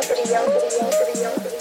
If nobody else, nobody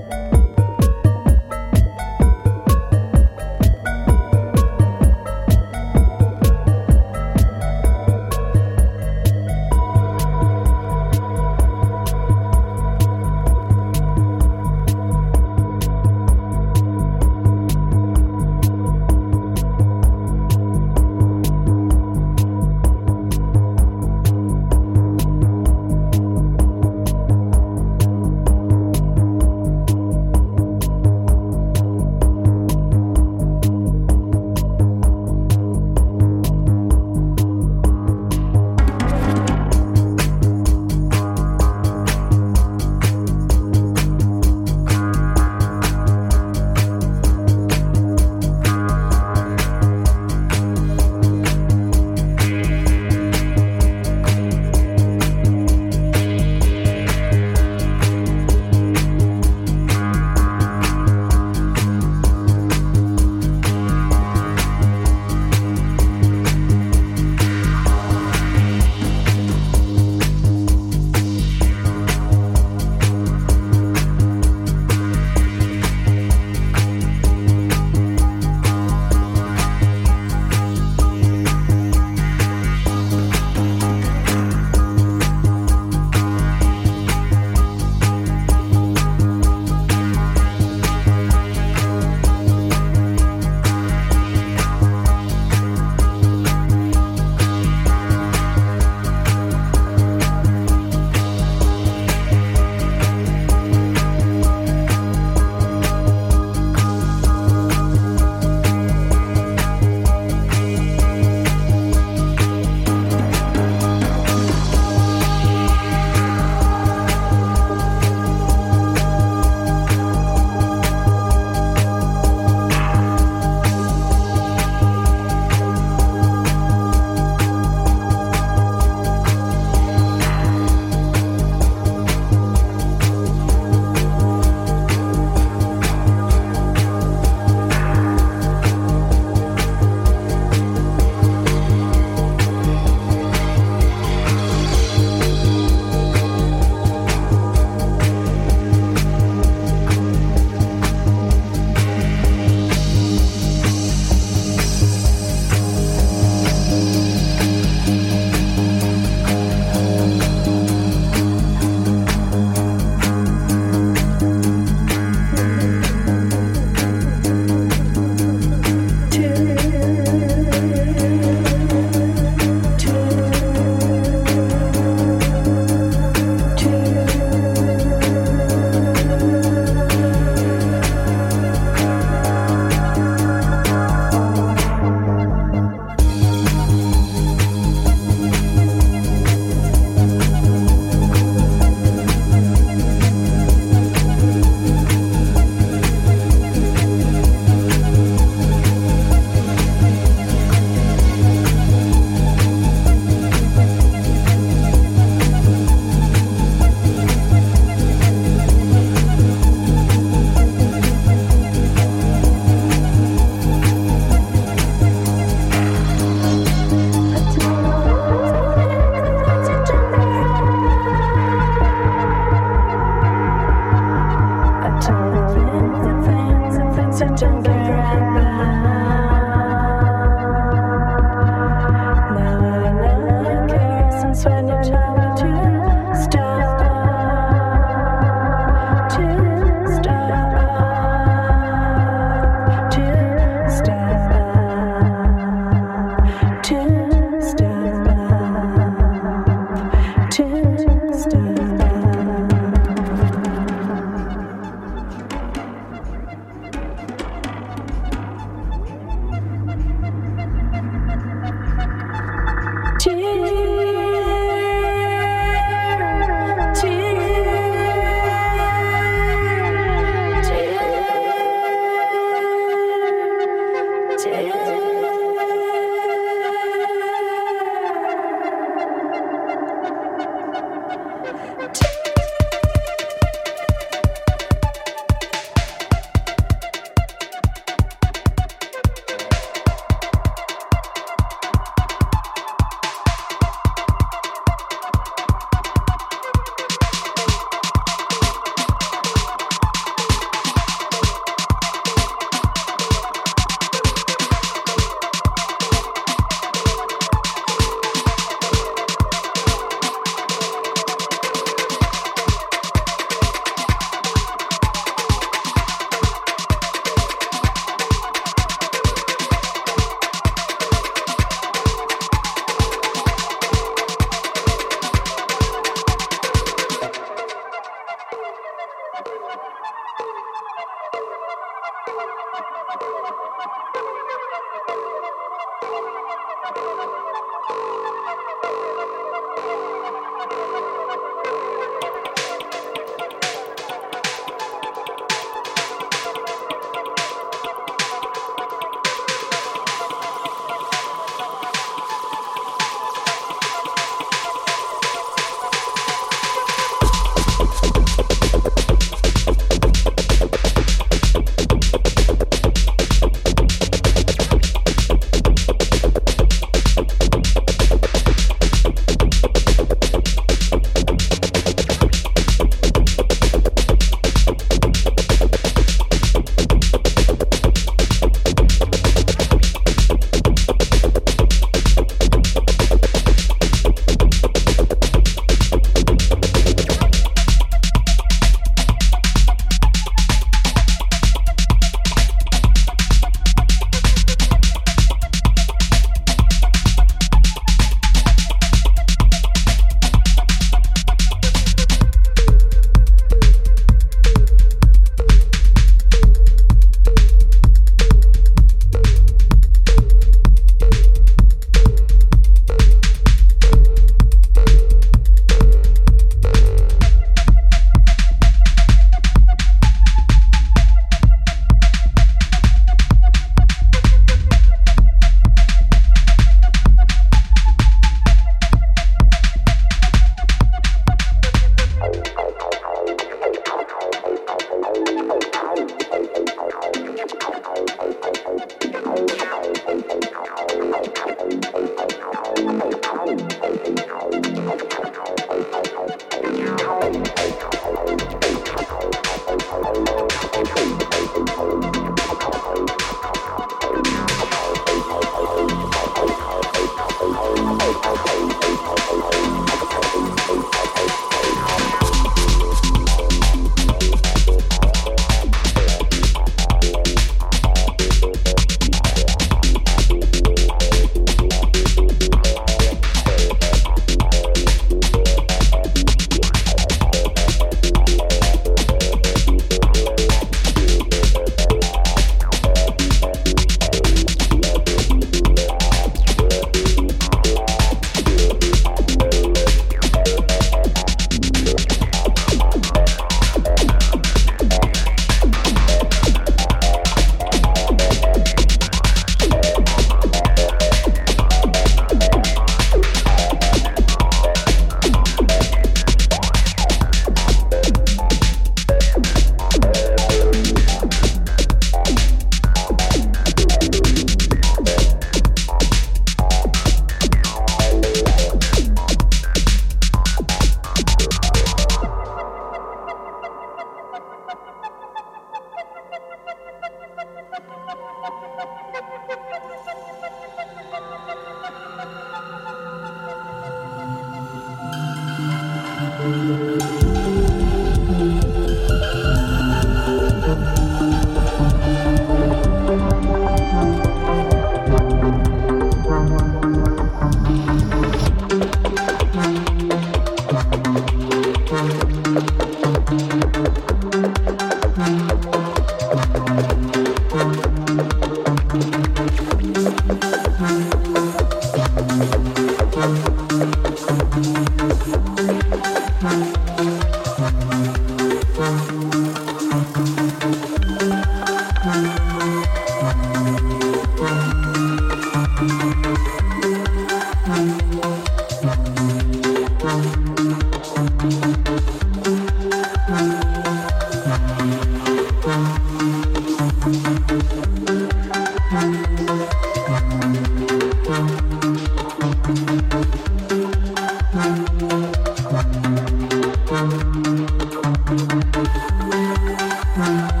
Bye.